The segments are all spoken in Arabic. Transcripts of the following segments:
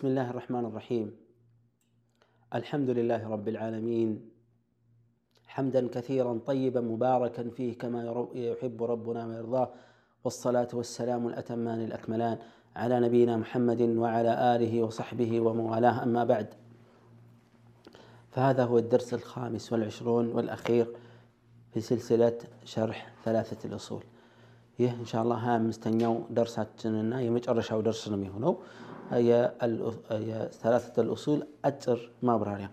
بسم الله الرحمن الرحيم الحمد لله رب العالمين حمدا كثيرا طيبا مباركا فيه كما يحب ربنا ويرضاه والصلاة والسلام الأتمان الأكملان على نبينا محمد وعلى آله وصحبه ومن والاه أما بعد فهذا هو الدرس الخامس والعشرون والأخير في سلسلة شرح ثلاثة الأصول ይህ እንሻላ ሀያ አምስተኛው ደርሳችንና የመጨረሻው ደርስ ነው የሚሆነው የሰላሰተ ልኡሱል አጭር ማብራሪያ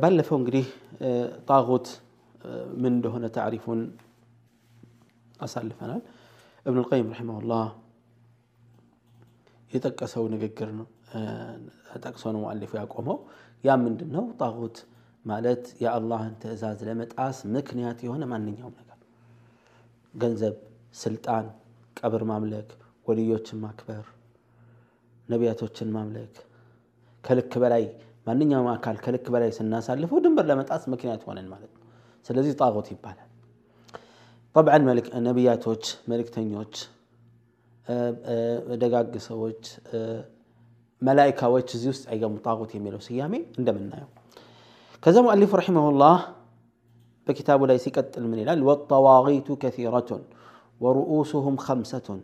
ባለፈው እንግዲህ ጣጉት ምን እንደሆነ ታሪፉን አሳልፈናል እብን ልቀይም ረሒመሁላህ የጠቀሰው ንግግር ነው ጠቅሶ ነው ሙአሊፉ ያቆመው ያ ምንድን ነው ጣጉት ማለት የአላህን ትእዛዝ ለመጣስ ምክንያት የሆነ ማንኛውም ነገር ገንዘብ፣ ስልጣን፣ ቀብር ማምለክ፣ ወልዮችን ማክበር፣ ነቢያቶችን ማምለክ ከልክ በላይ ማንኛውም አካል ከልክ በላይ ስናሳልፈው ድንበር ለመጣስ ምክንያት ሆነን ማለት ነው። ስለዚህ ጣዖት ይባላል። ጠብዓን ነቢያቶች፣ መልእክተኞች፣ ደጋግ ሰዎች፣ መላኢካዎች እዚህ ውስጥ አይገሙ ጣዖት የሚለው ስያሜ እንደምናየው ከዛ ሙአሊፍ ረሒመሁላህ በኪታቡ ላይ ሲቀጥል ምን ይላል? ወጠዋጊቱ ከሲረቱን ወሩኡሱሁም ኸምሰቱን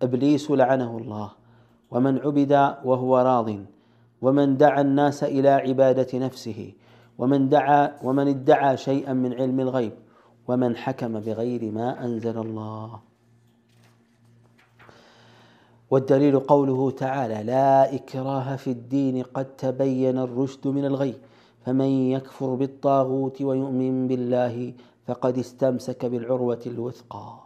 እብሊሱ ለዐነሁ ላህ ومن عبد وهو راض ومن دعا الناس إلى عبادة نفسه ومن دعا ومن ادعى شيئا من علم الغيب ومن حكم بغير ما أنزل الله. والدليل قوله تعالى لا إكراه في الدين قد تبين الرشد من الغي فمن يكفر بالطاغوت ويؤمن بالله فقد استمسك بالعروة الوثقى.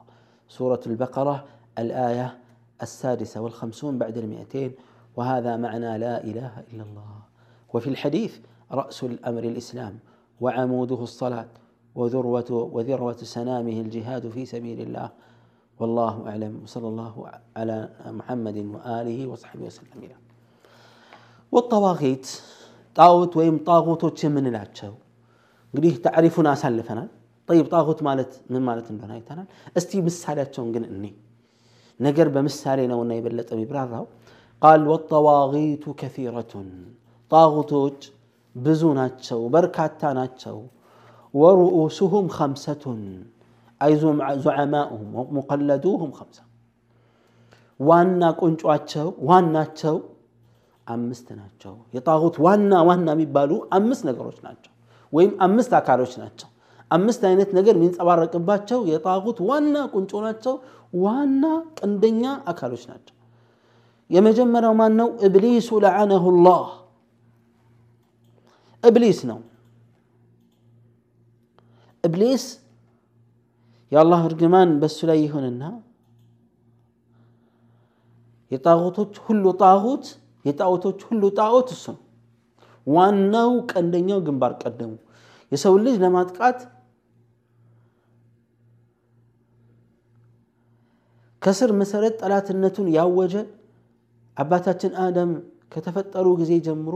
سورة البقرة الآية السادسة والخمسون بعد المئتين وهذا معنى لا إله إلا الله وفي الحديث رأس الأمر الإسلام وعموده الصلاة وذروة وذروة سنامه الجهاد في سبيل الله والله أعلم وصلى الله على محمد وآله وصحبه وسلم إلى والطواغيت ጣዖት ወይም ጣዖቶች የምንላቸው እንግዲህ ታሪፉን አሳልፈናል። ጠይብ ጣዖት ማለት ምን ማለት እንደሆነ አይተናል። እስቲ ምሳሌያቸውን ግን እኔ ነገር በምሳሌ ነውና የበለጠ የሚብራራው ቃል ወጠዋጊቱ ከሲረቱን ጣዖቶች ብዙ ናቸው፣ በርካታ ናቸው። ወሩኡሱሁም ኸምሰቱን አይ ዙዓማኡሁም ሙቀለዱሁም ኸምሳ ዋና ቁንጯቸው ዋናቸው አምስት ናቸው። የጣዖት ዋና ዋና የሚባሉ አምስት ነገሮች ናቸው፣ ወይም አምስት አካሎች ናቸው። አምስት አይነት ነገር የሚንጸባረቅባቸው የጣዖት ዋና ቁንጮ ናቸው፣ ዋና ቀንደኛ አካሎች ናቸው። የመጀመሪያው ማን ነው? እብሊሱ ለዓነሁ ላህ እብሊስ ነው። እብሊስ የአላህ እርግማን በሱ ላይ ይሁንና የጣዖቶች ሁሉ ጣዖት የጣዖቶች ሁሉ ጣዖት እሱ ነው። ዋናው ቀንደኛው ግንባር ቀደሙ የሰው ልጅ ለማጥቃት ከስር መሰረት ጠላትነቱን ያወጀ አባታችን አደም ከተፈጠሩ ጊዜ ጀምሮ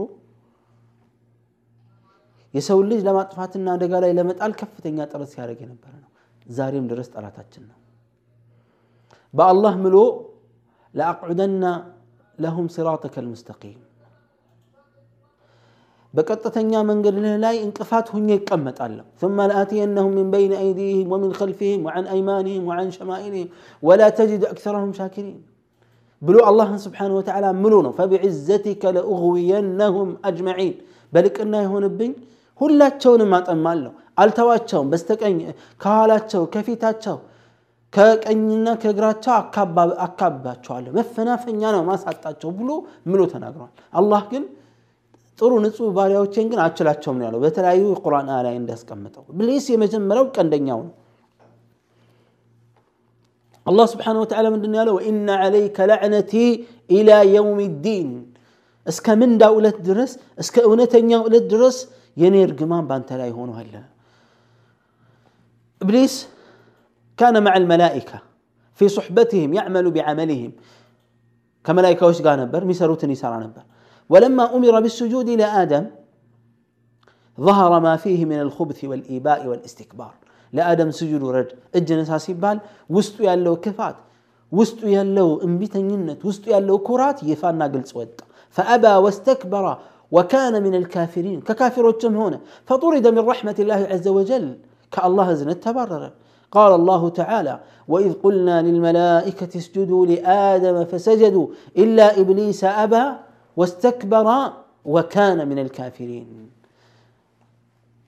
የሰው ልጅ ለማጥፋትና አደጋ ላይ ለመጣል ከፍተኛ ጥረት ሲያደርግ የነበረ ነው። ዛሬም ድረስ ጠላታችን ነው። በአላህ ምሎ ለአቅዑደና ለሁም ሲራጠከ ልሙስተቂም በቀጥተኛ መንገድ ላይ እንቅፋት ሁኜ ይቀመጣለሁ ثم لآتينهم من بين أيديهم ومن خلفهم وعن أيمانهم وعن شمائلهم ولا تجد أكثرهم شاكرين ብሎ አላህን ስብሓን ወተዓላ ምሎ ነው ፈቢዕዘቲከ ለኡግዊየነሁም አጅመዒን በልቅና የሆንብኝ ሁላቸውንም አጠማለሁ አልተዋቸውም በስተቀኝ ከኋላቸው ከፊታቸው ከቀኝና ከእግራቸው አካባቸዋለሁ መፈናፈኛ ነው ማሳጣቸው ብሎ ምሎ ተናግሯል። አላህ ግን ጥሩ ንጹህ ባሪያዎቼን ግን አችላቸውም ነው ያለው በተለያዩ የቁርአን ላይ እንዳስቀምጠው። ኢብሊስ የመጀመሪያው ቀንደኛው ነው። አላህ ስብሓነሁ ወተዓላ ምንድን ያለው ወኢነ ዐለይከ ለዕነቲ ኢላ የውም ዲን እስከ ምንዳው ዕለት ድረስ እስከ እውነተኛው ዕለት ድረስ የኔ እርግማን በአንተ ላይ ሆኖ አለ። ኢብሊስ كان مع الملائكة في صحبتهم يعمل بعملهم كملائكة وش قال نبر ميسروت يسار نبر ولما أمر بالسجود لآدم ظهر ما فيه من الخبث والإيباء والاستكبار ለአደም ስጁድ ውረድ እጅ ነሳ ሲባል ውስጡ ያለው ክፋት ውስጡ ያለው እምቢተኝነት ውስጡ ያለው ኩራት ይፋና ግልጽ ወጣ فأبى واستكبر وكان من الكافرين ككافر هنا فطرد من رحمة الله عز وجل كالله زنت تبرر قال الله تعالى وإذ قلنا للملائكة اسجدوا لآدم فسجدوا إلا إبليس أبى واستكبر وكان من الكافرين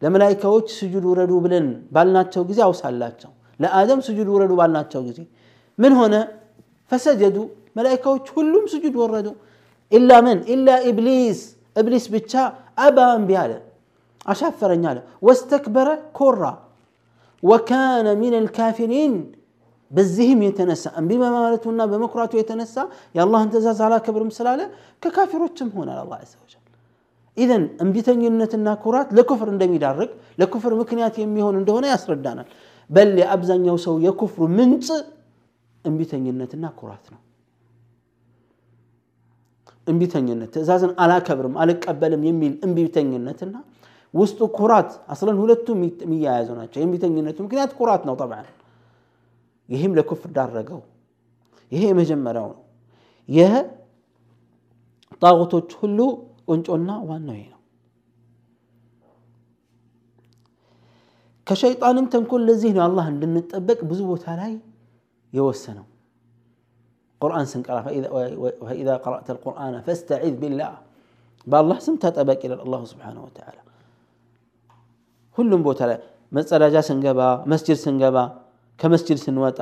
ለመላይካዎች ስጁድ ውረዱ ብለን ባልናቸው ጊዜ አውሳላቸው ለአደም ስጁድ ውረዱ ባልናቸው ጊዜ ምን ሆነ ፈሰጀዱ መላይካዎች ሁሉም ስጁድ ወረዱ ኢላ ምን ኢላ ኢብሊስ እብሊስ ብቻ አባ እምቢ አለ አሻፈረኝ አለ ወስተክበረ ኮራ ወካነ ሚን አልካፊሪን በዚህም የተነሳ እምቢ በማለቱና በመኩራቱ የተነሳ የአላህን ትእዛዝ አላከብርም ስላለ ከካፊሮችም ሆናል አላህ ዐዘ ወጀል። ኢዘን እምቢተኝነትና ኩራት ለኩፍር እንደሚዳርግ ለኩፍር ምክንያት የሚሆን እንደሆነ ያስረዳናል። በል የአብዛኛው ሰው የኩፍሩ ምንጭ እምቢተኝነትና ኩራት ነው። እምቢተኝነት ትእዛዝን አላከብርም አልቀበልም የሚል እምቢተኝነትና ውስጡ ኩራት አስለን ሁለቱ የሚያያዙ ናቸው። የእምቢተኝነቱ ምክንያት ኩራት ነው ጠብዓን ይህም ለኩፍር ዳረገው ይሄ የመጀመሪያው ነው ይህ ጣዖቶች ሁሉ ቁንጮና ዋናው ይሄ ነው ከሸይጣንም ተንኮል ለዚህ ነው አላህ እንድንጠበቅ ብዙ ቦታ ላይ የወሰነው ቁርአን ስንቀራ ፈኢዛ ቀረእተ ልቁርአን ፈስተዒዝ ቢላህ በአላህ ስም ተጠበቅ ይላል አላሁ ስብሓነሁ ወተዓላ ሁሉም ቦታ ላይ መጸዳጃ ስንገባ መስጅድ ስንገባ ከመስጅድ ስንወጣ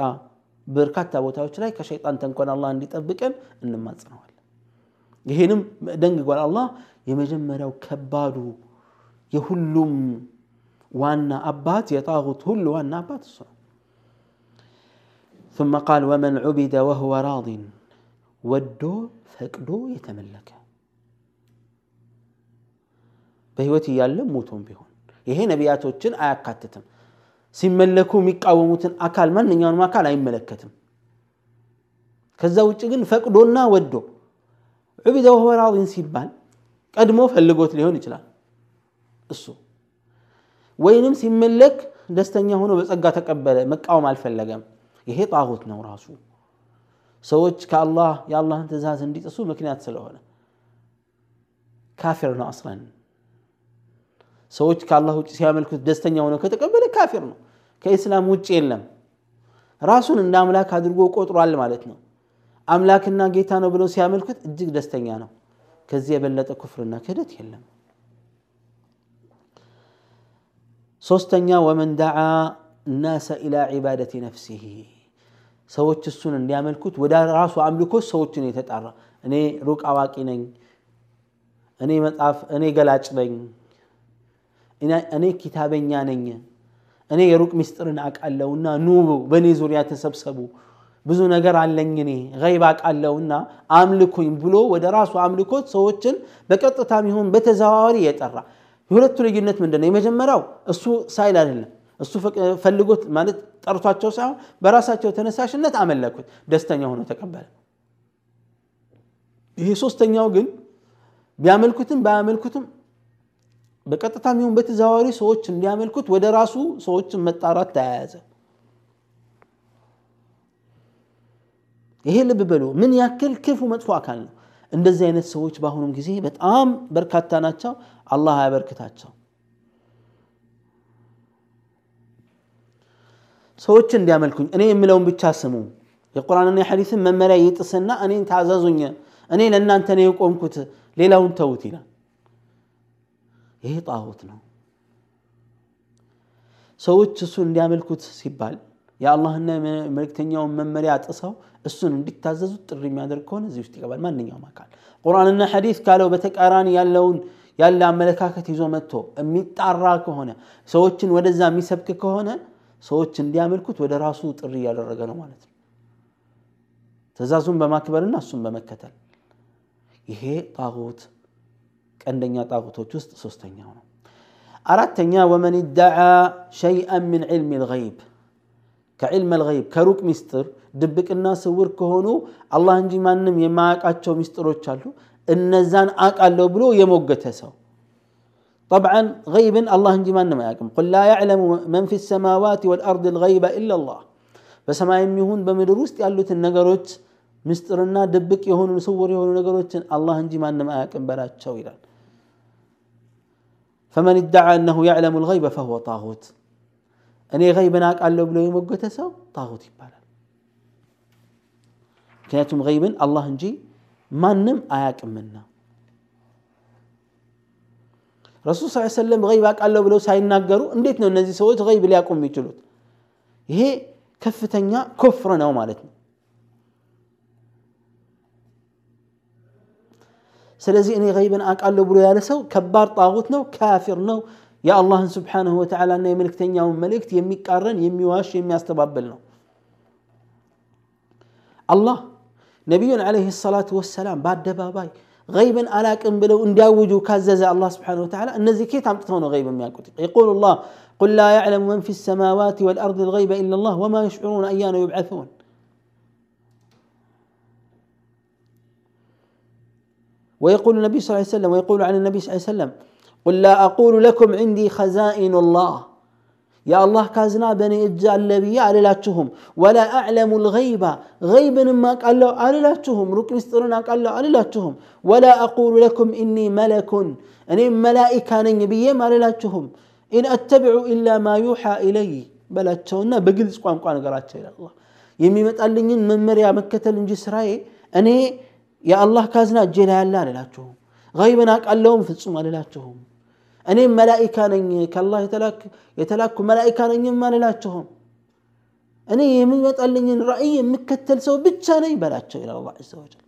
በርካታ ቦታዎች ላይ ከሸይጣን ተንኮል አላህ እንዲጠብቀን እንማጽነዋለን ይሄንም ደንግጓል አላህ የመጀመሪያው ከባዱ የሁሉም ዋና አባት የጣጉት ሁሉ ዋና አባት እሱ ነው ثم قال ومن عبد وهو راض ወዶ ፈቅዶ የተመለከ በህይወት እያለ ሞቶም ቢሆን ይሄ ነቢያቶችን አያካትትም ሲመለኩ የሚቃወሙትን አካል ማንኛውንም አካል አይመለከትም። ከዛ ውጭ ግን ፈቅዶና ወዶ ዑቢደ ወሁወ ሲባል ቀድሞ ፈልጎት ሊሆን ይችላል። እሱ ወይንም ሲመለክ ደስተኛ ሆኖ በጸጋ ተቀበለ መቃወም አልፈለገም። ይሄ ጣሁት ነው ራሱ። ሰዎች ከአላህ የአላህን ትእዛዝ እንዲጥሱ ምክንያት ስለሆነ ካፊር ነው አስለን። ሰዎች ከአላህ ውጭ ሲያመልኩት ደስተኛ ሆነው ከተቀበለ ካፊር ነው ከኢስላም ውጭ የለም። ራሱን እንደ አምላክ አድርጎ ቆጥሯል ማለት ነው። አምላክና ጌታ ነው ብለው ሲያመልኩት እጅግ ደስተኛ ነው። ከዚህ የበለጠ ኩፍርና ክህደት የለም። ሶስተኛ ወመን ደዓ ናሰ ኢላ ዒባደቲ ነፍሲህ ሰዎች እሱን እንዲያመልኩት ወደ ራሱ አምልኮት ሰዎችን የተጣራ። እኔ ሩቅ አዋቂ ነኝ። እኔ መጽሐፍ እኔ ገላጭ ነኝ። እኔ ኪታበኛ ነኝ እኔ የሩቅ ሚስጥርን አቃለውና ኑ በእኔ ዙሪያ ተሰብሰቡ። ብዙ ነገር አለኝ እኔ ገይብ አቃለውና አምልኩኝ ብሎ ወደ ራሱ አምልኮት ሰዎችን በቀጥታም ይሁን በተዘዋዋሪ የጠራ። የሁለቱ ልዩነት ምንድን ነው የመጀመሪያው እሱ ሳይል አይደለም። እሱ ፈልጎት ማለት ጠርቷቸው ሳይሆን በራሳቸው ተነሳሽነት አመለኩት ደስተኛ ሆኖ ተቀበለ። ይሄ ሶስተኛው ግን ቢያመልኩትም ባያመልኩትም በቀጥታም ይሁን በተዘዋዋሪ ሰዎች እንዲያመልኩት ወደ ራሱ ሰዎችን መጣራት ተያያዘ። ይሄ ልብ በሉ ምን ያክል ክፉ መጥፎ አካል ነው! እንደዚህ አይነት ሰዎች በአሁኑም ጊዜ በጣም በርካታ ናቸው። አላህ አያበርክታቸው ሰዎች እንዲያመልኩኝ እኔ የምለውን ብቻ ስሙ። የቁርአንና የሐዲስን መመሪያ ይጥስና እኔን ታዘዙኝ እኔ ለእናንተ ነው የቆምኩት ሌላውን ተውት ይላል ይሄ ጣዖት ነው። ሰዎች እሱን እንዲያመልኩት ሲባል የአላህና መልእክተኛውን መመሪያ ጥሰው እሱን እንዲታዘዙት ጥሪ የሚያደርግ ከሆነ እዚህ ውስጥ ይገባል ማንኛውም አካል። ቁርአንና ሐዲስ ካለው በተቃራኒ ያለውን ያለ አመለካከት ይዞ መጥቶ የሚጣራ ከሆነ ሰዎችን ወደዛ የሚሰብክ ከሆነ ሰዎች እንዲያመልኩት ወደ ራሱ ጥሪ እያደረገ ነው ማለት ነው። ትእዛዙን በማክበርና እሱን በመከተል ይሄ ጣዖት ቀንደኛ ጣዖቶች ውስጥ ሶስተኛው ነው አራተኛ ወመን ይደዓ ሸይአን ምን ዕልም ልገይብ ከዕልም ልገይብ ከሩቅ ሚስጥር ድብቅና ስውር ከሆኑ አላህ እንጂ ማንም የማያውቃቸው ሚስጥሮች አሉ እነዛን አቃለሁ ብሎ የሞገተ ሰው طبعا غيبا الله እንጂ ማንም አያውቅም قل لا يعلم من في السماوات والأرض الغيب إلا الله በሰማይም ይሁን በምድር ውስጥ ያሉትን ነገሮች ምስጢርና ድብቅ የሆኑ ስውር የሆኑ ነገሮችን አላህ እንጂ ማንም አያውቅም በላቸው ይላል ፈመን ይደዓ እነሁ ያዕለሙ ልገይበ ፈሁወ ጣሁት እኔ ገይብን አውቃለሁ ብሎ የሞገተ ሰው ጣሁት ይባላል ምክንያቱም ገይብን አላህ እንጂ ማንም አያውቅምና ረሱል ስ ሰለም ገይብ አውቃለሁ ብለው ሳይናገሩ እንዴት ነው እነዚህ ሰዎች ገይብ ሊያውቁ የሚችሉት ይሄ ከፍተኛ ኩፍር ነው ማለት ነው ስለዚህ እኔ ገይብን አውቃለሁ ብሎ ያለ ሰው ከባድ ጣጉት ነው ካፊር ነው የአላህን ስብሓንሁ ወተዓላ እና የመልእክተኛውን መልእክት የሚቃረን የሚዋሽ የሚያስተባብል ነው አላህ ነቢዩን ዓለይሂ ሰላቱ ወሰላም በአደባባይ ገይብን አላቅም ብለው እንዲያውጁ ካዘዘ አላህ ስብሓንሁ ወተዓላ እነዚህ ኬት አምጥተው ነው ገይብ የሚያውቁት የቁሉ ላህ قل لا يعلم من في السماوات والأرض الغيب إلا الله وما يشعرون أيان يبعثون ويقول النبي صلى الله عليه وسلم ويقول عن النبي صلى الله عليه وسلم قل لا أقول لكم عندي خزائن الله. يا الله كازنا بني إجال لبي على لاتهم ولا أعلم الغيب. غيب ما قال له على لاتهم ركن استرنا قال له على لاتهم ولا أقول لكم إني ملك. أني ملائكة نبي على لاتهم إن أتبع إلا ما يوحى إلي. بلاتشونا بقلس قوام قوام قراتش إلى الله يمي متقلنين من مريا مكة الانجي سراي أني የአላህ ካዝና እጄ ላይ ያለ አልላችሁም ገይብን አውቃለሁም ፍጹም አልላችሁም እኔም መላኢካ ነኝ ከአላህ የተላኩ መላኢካ ነኝም አልላችሁም እኔ የሚመጣልኝን ራእይ የምከተል ሰው ብቻ ነኝ በላቸው ይላል አላህ ዐዘ ወጀል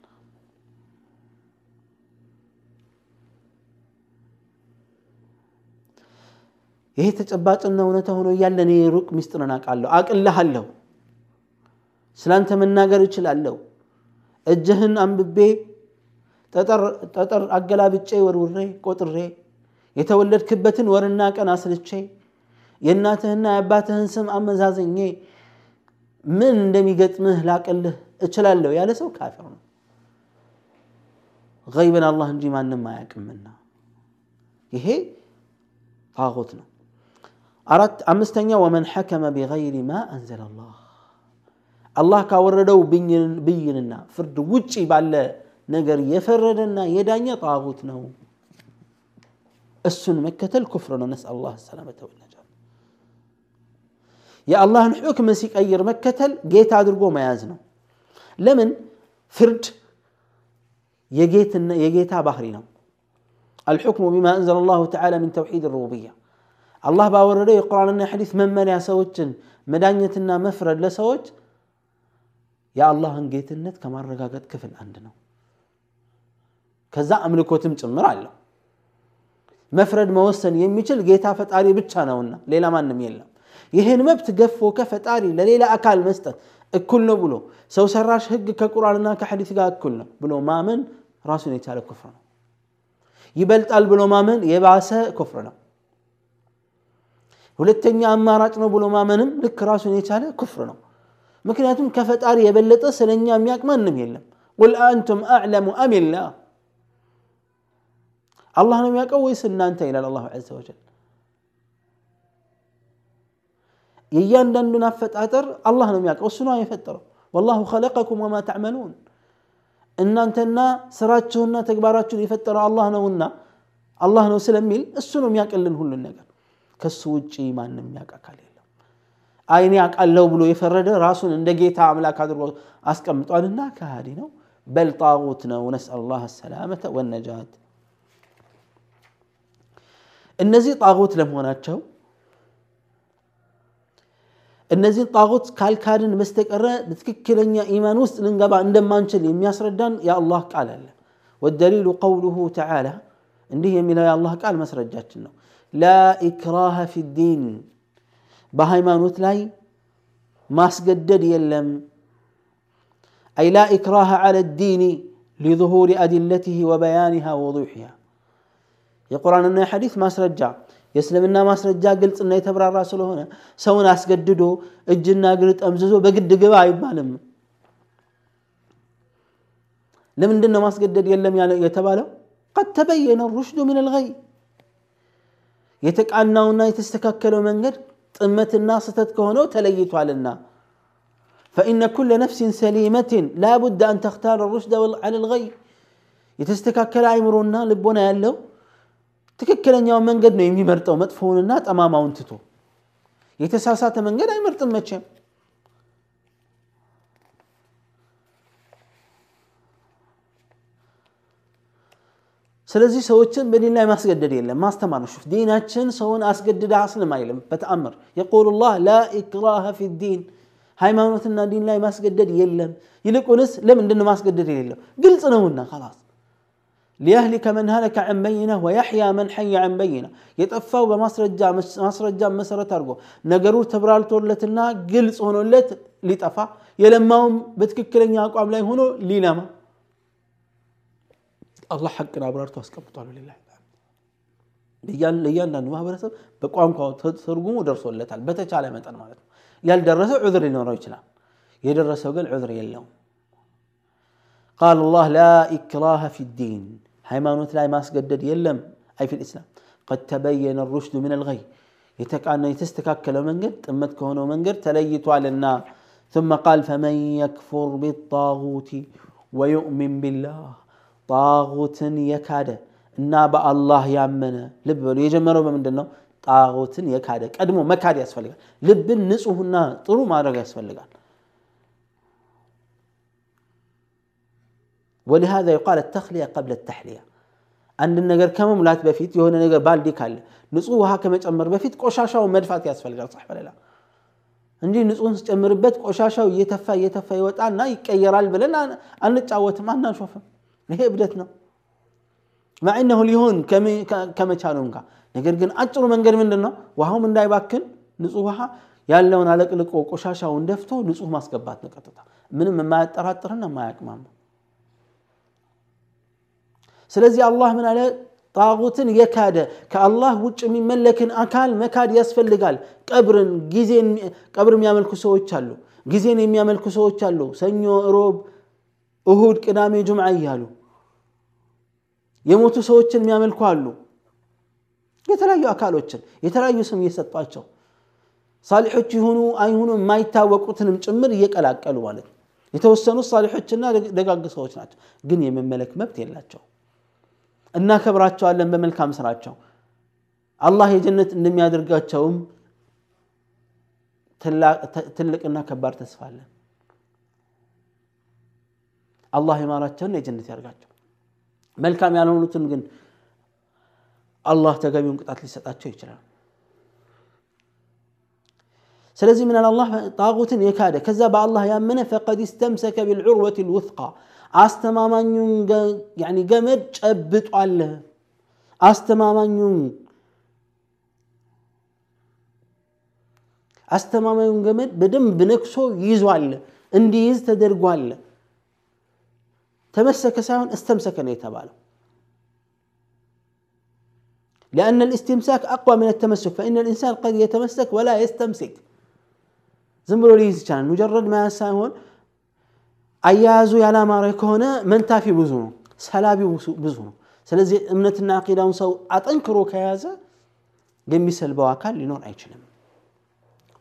ይሄ ተጨባጭና እውነታ ሆኖ እያለ እኔ ሩቅ ሚስጥርን አውቃለሁ አቅልሃለሁ ስላንተ መናገር እችላለሁ እጅህን አንብቤ ጠጠር አገላብጬ ወርውሬ ቆጥሬ የተወለድክበትን ወርና ቀን አስልቼ የእናትህና የአባትህን ስም አመዛዝኜ ምን እንደሚገጥምህ ላቅልህ እችላለሁ ያለ ሰው ካፊር ነው ገይብን አላህ እንጂ ማንም አያውቅምና ይሄ ጣዖት ነው አራት አምስተኛ ወመን ሐከመ ቢገይሪ ማ አንዘለ አላህ አላህ ካወረደው ብይንና ፍርድ ውጪ ባለ ነገር የፈረደና የዳኘ ጣጉት ነው እሱን መከተል ኩፍር ነው ነስ አላህ ሰላመተ ወነጃ የአላህን ሕክም ሲቀይር መከተል ጌታ አድርጎ መያዝ ነው ለምን ፍርድ የጌታ ባህሪ ነው الحكم بما أنزل الله تعالى من توحيد الربوبية الله باوردو የቁርአንና የሐዲስ መመሪያ ሰዎችን መዳኘትና መፍረድ ለሰዎች የአላህን ጌትነት ከማረጋገጥ ክፍል አንድ ነው። ከዛ አምልኮትም ጭምር አለው። መፍረድ መወሰን የሚችል ጌታ ፈጣሪ ብቻ ነውና ሌላ ማንም የለም። ይህን መብት ገፎ ከፈጣሪ ለሌላ አካል መስጠት እኩል ነው ብሎ ሰው ሰራሽ ህግ ከቁርአንና ከሐዲስ ጋር እኩል ነው ብሎ ማመን ራሱን የቻለ ኩፍር ነው። ይበልጣል ብሎ ማመን የባሰ ኩፍር ነው። ሁለተኛ አማራጭ ነው ብሎ ማመንም ልክ ራሱን የቻለ ኩፍር ነው ምክንያቱም ከፈጣሪ የበለጠ ስለኛ የሚያውቅ ማንም የለም ቁል አንቱም አዕለሙ አሚላህ አላህ ነው የሚያውቀው ወይስ እናንተ ይላል አላሁ ዐዘ ወጀል የእያንዳንዱን አፈጣጠር አላህ ነው የሚያውቀው እሱ ነው የፈጠረው ወላሁ ኸለቀኩም ወማ ተዕመሉን እናንተና ስራችሁና ተግባራችሁን የፈጠረው አላህ ነውና አላህ ነው ስለሚል እሱ ነው የሚያውቅልን ሁሉን ነገር ከሱ ውጭ ማንም የሚያውቅ አካል የለም አይኔ አውቃለሁ ብሎ የፈረደ ራሱን እንደ ጌታ አምላክ አድርጎ አስቀምጧልና ከሃዲ ነው በል ጣጉት ነው ነስአል ላህ ሰላመተ ወነጃት እነዚህ ጣጉት ለመሆናቸው እነዚህን ጣጉት ካልካድን በስተቀረ በትክክለኛ ኢማን ውስጥ ልንገባ እንደማንችል የሚያስረዳን የአላህ ቃል አለ ወደሊሉ ቀውሉሁ ተዓላ እንዲህ የሚለው የአላህ ቃል መስረጃችን ነው ላ ኢክራሃ ፊ ዲን በሃይማኖት ላይ ማስገደድ የለም أي لا إكراه على الدين لظهور أدلته وبيانها ووضوحها የቁርአን እና የሐዲስ ማስረጃ የእስልምና ማስረጃ ግልጽና የተብራራ ስለሆነ ሰውን አስገድዶ እጅና እግር ጠምዝዞ በግድ ግባ አይባልም ለምንድን ነው ማስገደድ የለም የተባለው ቀድ ተበየነ ሩሽዱ ምን ልገይ የተቃናውና የተስተካከለው መንገድ ጥመትና ስተት ከሆነው ተለይቷልና ፈኢነ ኩለ ነፍሲን ሰሊመትን ላቡድ አን ተክታረ ሩሽደ ዐለ ልገይ የተስተካከለ አይምሮና ልቦና ያለው ትክክለኛውን መንገድ ነው የሚመርጠው መጥፎውንና ጠማማውን ትቶ የተሳሳተ መንገድ አይመርጥም መቼም ስለዚህ ሰዎችን በዲን ላይ ማስገደድ የለም ማስተማር ነው። ዲናችን ሰውን አስገድደ አስልም አይልም። በተአምር የቁሉ ላህ ላ ኢክራሃ ፊ ዲን ሃይማኖትና ዲን ላይ ማስገደድ የለም። ይልቁንስ ለምንድን ማስገደድ የሌለው? ግልጽ ነውና ላስ ሊያህሊከ መን ሀለከ ዐን በይና ወያሕያ መን ሐየ ዐን በይና የጠፋው በማስረጃ ማስረጃ መሰረት አድርጎ ነገሩ ተብራርቶለትና ግልጽ ሆኖለት ሊጠፋ የለማውም በትክክለኛ አቋም ላይ ሆኖ ሊለማ። الله حق نابرار تاسك بطال لله ليان ليان نانو ما برسب بقام كاو ترجم ودرس ولا تعال بتا ما تعلم هذا يال درس عذر إنه رويت لا يدرس قال عذر يلهم قال الله لا إكراه في الدين. هاي ما نوت لا يماس قدد يلم. أي في الإسلام. قد تبين الرشد من الغي. يتك أن من قد منقر تمت كونه قد تليت على النار. ثم قال فمن يكفر بالطاغوت ويؤمن بالله. ጣጉትን የካደ እና በአላህ ያመነ ልብ በሉ የጀመረው በምንድን ነው ጣጉትን የካደ ቀድሞ መካድ ያስፈልጋል ልብን ንጹህና ጥሩ ማድረግ ያስፈልጋል ولهذا يقال التخلية قبل التحلية አንድ ነገር ከመሙላት በፊት የሆነ ነገር ባልዲ ካለ ንጹህ ውሃ ከመጨመር በፊት ቆሻሻውን መድፋት ያስፈልጋል صح በሌላ እንጂ ንጹህን ስጨምርበት ቆሻሻው እየተፋ እየተፋ ይወጣና ይቀየራል ብለን አንጫወትም አናሾፍም ይሄ እብደት ነው። ማዕነሁ ሊሆን ከመቻሉም ጋር። ነገር ግን አጭሩ መንገድ ምንድን ነው ውሃውም እንዳይባክን ንጹህ ውሃ ያለውን አለቅልቆ ቆሻሻውን ደፍቶ ንጹህ ማስገባት ነው ቀጥታ። ምንም የማያጠራጥርና የማያቅማማ። ስለዚህ አላህ ምን አለ? ጣጉትን የካደ ከአላህ ውጭ የሚመለክን አካል መካድ ያስፈልጋል። ቀብርን ጊዜን ቀብር የሚያመልኩ ሰዎች አሉ። ጊዜን የሚያመልኩ ሰዎች አሉ። ሰኞ ሮብ እሁድ ቅዳሜ ጁምዓ እያሉ የሞቱ ሰዎችን የሚያመልኩ አሉ። የተለያዩ አካሎችን የተለያዩ ስም እየሰጧቸው ሳሊሖች ይሁኑ አይሁኑ የማይታወቁትንም ጭምር እየቀላቀሉ ማለት ነው። የተወሰኑት ሳሊሖችና ደጋግ ሰዎች ናቸው ግን የመመለክ መብት የላቸው። እናከብራቸዋለን በመልካም ስራቸው። አላህ የጀነት እንደሚያደርጋቸውም ትልቅና ከባድ ተስፋ አለን። አላህ የማራቸውን የጀነት ያርጋቸው መልካም ያልሆኑትም ግን አላህ ተገቢውን ቅጣት ሊሰጣቸው ይችላል ስለዚህ ምናል አላህ ጣዖትን የካደ ከዛ በአላህ ያመነ ፈቀድ ስተምሰከ ቢልዑርወት ልውትቃ አስተማማኙን ገመድ ጨብጧል አስተማማኙን አስተማማኙን ገመድ በደንብ ነክሶ ይዟል እንዲይዝ ተደርጓል ተመሰከ ሳይሆን እስተምሰከ ነው የተባለው لأن الاستمساك أقوى من التمسك فإن الإنسان قد يتمسك ولا يستمسك ዝም ብሎ ሊይዝ ይቻላል ሙጀረድ መያዝ ሳይሆን አያያዙ ያላማረ ከሆነ መንታፊ ብዙ ነው ሰላቢው ብዙ ነው ስለዚህ እምነትና አቂዳውን ሰው አጠንክሮ ከያዘ የሚሰልበው አካል ሊኖር አይችልም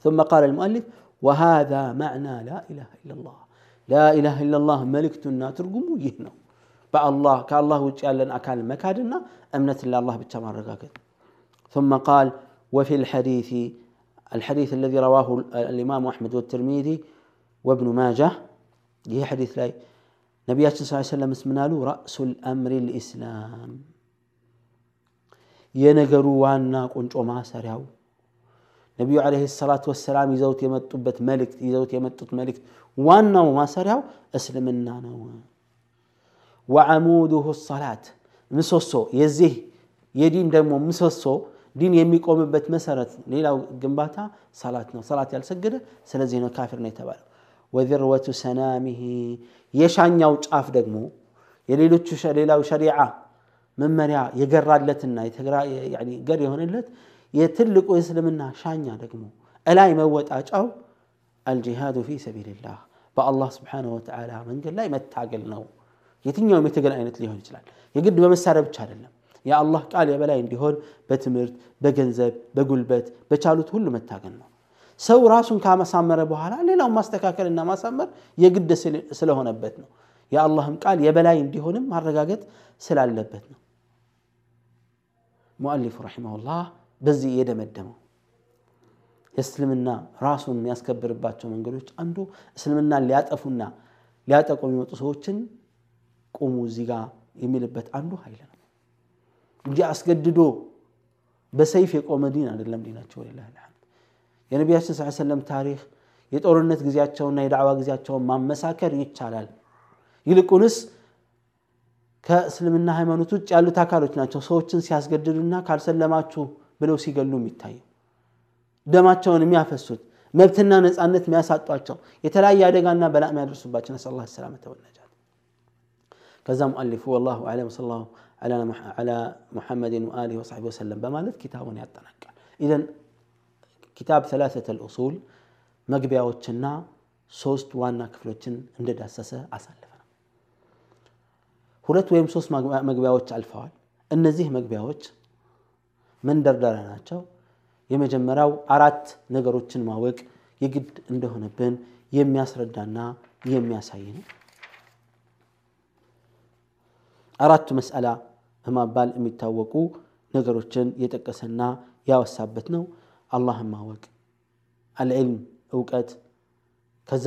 ثم قال المؤلف وهذا معنى لا إله إلا الله لا إله إلا الله መልእክቱና ትርጉሙ ይህ ነው በአላህ ከአላህ ውጭ ያለን አካል መካድና እምነትን ለአላህ ብቻ ማረጋገጥ ثم قال وفي الحديث الحديث الذي رواه الإمام أحمد والترمذي وابن ماجه ይህ ሐዲስ ላይ ነቢያችን ስ ሰለም ምን አሉ ራእሱ ልአምሪ ልኢስላም የነገሩ ዋና ቁንጮ ማሰሪያው ነቢዩ ዓለይሂ ሰላቱ ወሰላም ይዘውት የመጡበት መልእክት ይዘውት የመጡት መልእክት ዋናው ማሰሪያው እስልምና ነው። ወዐሙዱሁ ሰላት ምሰሶ። የዚህ የዲን ደግሞ ምሰሶ ዲን የሚቆምበት መሰረት ሌላው ግንባታ ሰላት ነው። ሰላት ያልሰገደ ስለዚህ ነው ካፊር ነው የተባለው። ወذርወቱ ሰናሚሂ የሻኛው ጫፍ ደግሞ የሌሎቹ ሌላው ሸሪዓ መመሪያ የገራለትና ገር የሆነለት የትልቁ የእስልምና ሻኛ ደግሞ እላይ መወጣጫው አልጂሃዱ ፊ ሰቢልላህ በአላህ ስብሓንሁ ወተዓላ መንገድ ላይ መታገል ነው የትኛውም የትግል አይነት ሊሆን ይችላል የግድ በመሳሪያ ብቻ አይደለም የአላህ ቃል የበላይ እንዲሆን በትምህርት በገንዘብ በጉልበት በቻሉት ሁሉ መታገል ነው ሰው ራሱን ካመሳመረ በኋላ ሌላውን ማስተካከልና ማሳመር የግድ ስለሆነበት ነው። የአላህም ቃል የበላይ እንዲሆንም ማረጋገጥ ስላለበት ነው። ሙአሊፉ ረሒመሁላህ በዚህ የደመደመው የእስልምና ራሱን የሚያስከብርባቸው መንገዶች አንዱ እስልምናን ሊያጠፉና ሊያጠቁ የሚመጡ ሰዎችን ቁሙ እዚህ የሚልበት አንዱ ኃይል ነው እንጂ አስገድዶ በሰይፍ የቆመ ዲን አይደለም ዲናቸው። አልሐምድ። የነቢያችን ስ ሰለም ታሪክ የጦርነት ጊዜያቸውና የዳዕዋ ጊዜያቸውን ማመሳከር ይቻላል። ይልቁንስ ከእስልምና ሃይማኖት ውጭ ያሉት አካሎች ናቸው ሰዎችን ሲያስገድዱና ካልሰለማችሁ ብለው ሲገሉ የሚታየው ደማቸውን የሚያፈሱት መብትና ነፃነት የሚያሳጧቸው የተለያየ አደጋና በላእ የሚያደርሱባቸው ነስአል ላህ ሰላመተ ወነጃት። ከዛ ሙአሊፉ ወላሁ አዕለም ወሰለላሁ ዐላ ሙሐመድን ወአሊሂ ወሰሕቢሂ ወሰለም በማለት ኪታቡን ያጠናቃል። ኢዘን ኪታብ ሰላሰተል ኡሱል መግቢያዎችና ሶስት ዋና ክፍሎችን እንደዳሰሰ አሳለፈ ነው። ሁለት ወይም ሶስት መግቢያዎች አልፈዋል። እነዚህ መግቢያዎች መንደርደሪያ ናቸው። የመጀመሪያው አራት ነገሮችን ማወቅ የግድ እንደሆነብን የሚያስረዳና የሚያሳይ ነው። አራቱ መስአላ በማባል የሚታወቁ ነገሮችን የጠቀሰና ያወሳበት ነው። አላህን ማወቅ፣ አልዕልም እውቀት፣ ከዛ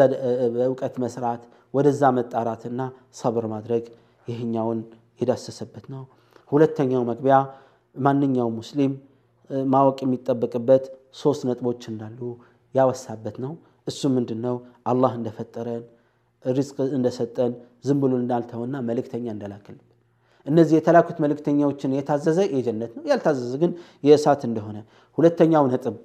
በእውቀት መስራት፣ ወደዛ መጣራትና ሰብር ማድረግ ይህኛውን የዳሰሰበት ነው። ሁለተኛው መግቢያ ማንኛውም ሙስሊም ማወቅ የሚጠበቅበት ሶስት ነጥቦች እንዳሉ ያወሳበት ነው። እሱ ምንድን ነው? አላህ እንደፈጠረን ሪዝቅ እንደሰጠን ዝም ብሎ እንዳልተውና መልእክተኛ እንደላከልን እነዚህ የተላኩት መልእክተኛዎችን የታዘዘ የጀነት ነው፣ ያልታዘዘ ግን የእሳት እንደሆነ። ሁለተኛው ነጥብ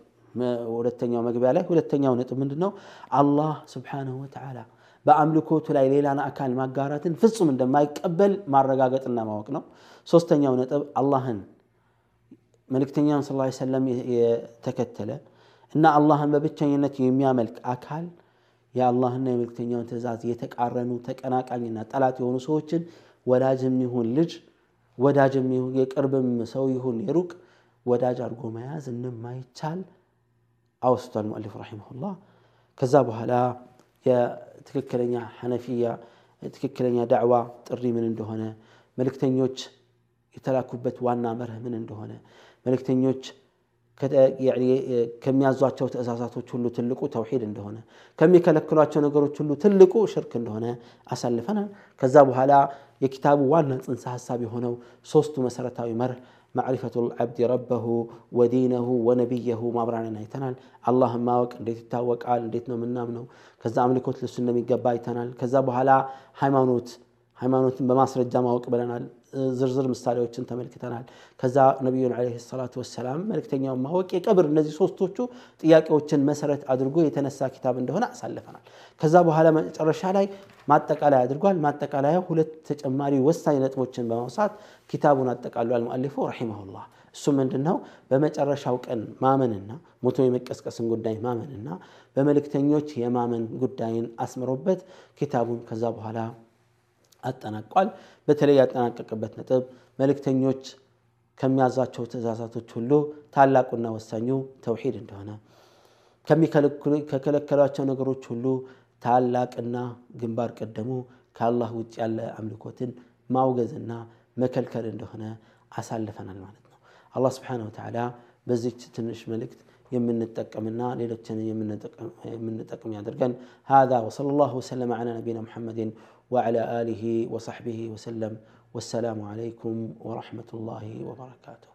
ሁለተኛው መግቢያ ላይ ሁለተኛው ነጥብ ምንድን ነው? አላህ ስብሓነሁ ወተዓላ በአምልኮቱ ላይ ሌላን አካል ማጋራትን ፍጹም እንደማይቀበል ማረጋገጥና ማወቅ ነው። ሶስተኛው ነጥብ አላህን መልእክተኛን ስ ሰለም የተከተለ እና አላህን በብቸኝነት የሚያመልክ አካል የአላህና የመልእክተኛውን ትእዛዝ የተቃረኑ ተቀናቃኝና ጠላት የሆኑ ሰዎችን ወዳጅም ይሁን ልጅ ወዳጅም ይሁን የቅርብም ሰው ይሁን የሩቅ ወዳጅ አድርጎ መያዝ እንደማይቻል አውስቷል ሙአሊፍ ረሒመሁላህ። ከዛ በኋላ የትክክለኛ ሐነፊያ ትክክለኛ ዳዕዋ ጥሪ ምን እንደሆነ መልእክተኞች የተላኩበት ዋና መርህ ምን እንደሆነ መልእክተኞች ከሚያዟቸው ትእዛዛቶች ሁሉ ትልቁ ተውሒድ እንደሆነ ከሚከለክሏቸው ነገሮች ሁሉ ትልቁ ሽርክ እንደሆነ አሳልፈናል። ከዛ በኋላ የኪታቡ ዋና ጽንሰ ሀሳብ የሆነው ሶስቱ መሰረታዊ መርህ ማዕሪፈቱ ልዓብድ ረበሁ ወዲነሁ ወነቢየሁ ማብራሪያን አይተናል። አላህን ማወቅ እንዴት ይታወቃል? እንዴት ነው የምናምነው? ከዛ አምልኮት ልሱ እንደሚገባ አይተናል። ከዛ በኋላ ሃይማኖት ሃይማኖትን በማስረጃ ማወቅ ብለናል። ዝርዝር ምሳሌዎችን ተመልክተናል። ከዛ ነቢዩን ዓለይሂ ሰላቱ ወሰላም መልእክተኛውን ማወቅ የቀብር እነዚህ ሶስቶቹ ጥያቄዎችን መሰረት አድርጎ የተነሳ ኪታብ እንደሆነ አሳልፈናል። ከዛ በኋላ መጨረሻ ላይ ማጠቃለያ አድርጓል። ማጠቃለያ ሁለት ተጨማሪ ወሳኝ ነጥቦችን በማውሳት ኪታቡን አጠቃሏል ሙአሊፉ ረሒመሁላህ። እሱ ምንድን ነው? በመጨረሻው ቀን ማመንና ሞቶ የመቀስቀስን ጉዳይ ማመንና በመልእክተኞች የማመን ጉዳይን አስምሮበት ኪታቡን ከዛ በኋላ አጠናቋል። በተለይ ያጠናቀቅበት ነጥብ መልእክተኞች ከሚያዛቸው ትእዛዛቶች ሁሉ ታላቁና ወሳኙ ተውሒድ እንደሆነ ከከለከሏቸው ነገሮች ሁሉ ታላቅና ግንባር ቀደሙ ከአላህ ውጭ ያለ አምልኮትን ማውገዝና መከልከል እንደሆነ አሳልፈናል ማለት ነው። አላህ ስብሓነሁ ወተዓላ በዚች ትንሽ መልእክት የምንጠቀምና ሌሎችን የምንጠቅም ያደርገን። ሃዛ ወሰለላሁ ወሰለም ዐላ ነቢይና ሙሐመድን وعلى آله وصحبه وسلم. والسلام عليكم ورحمة الله وبركاته.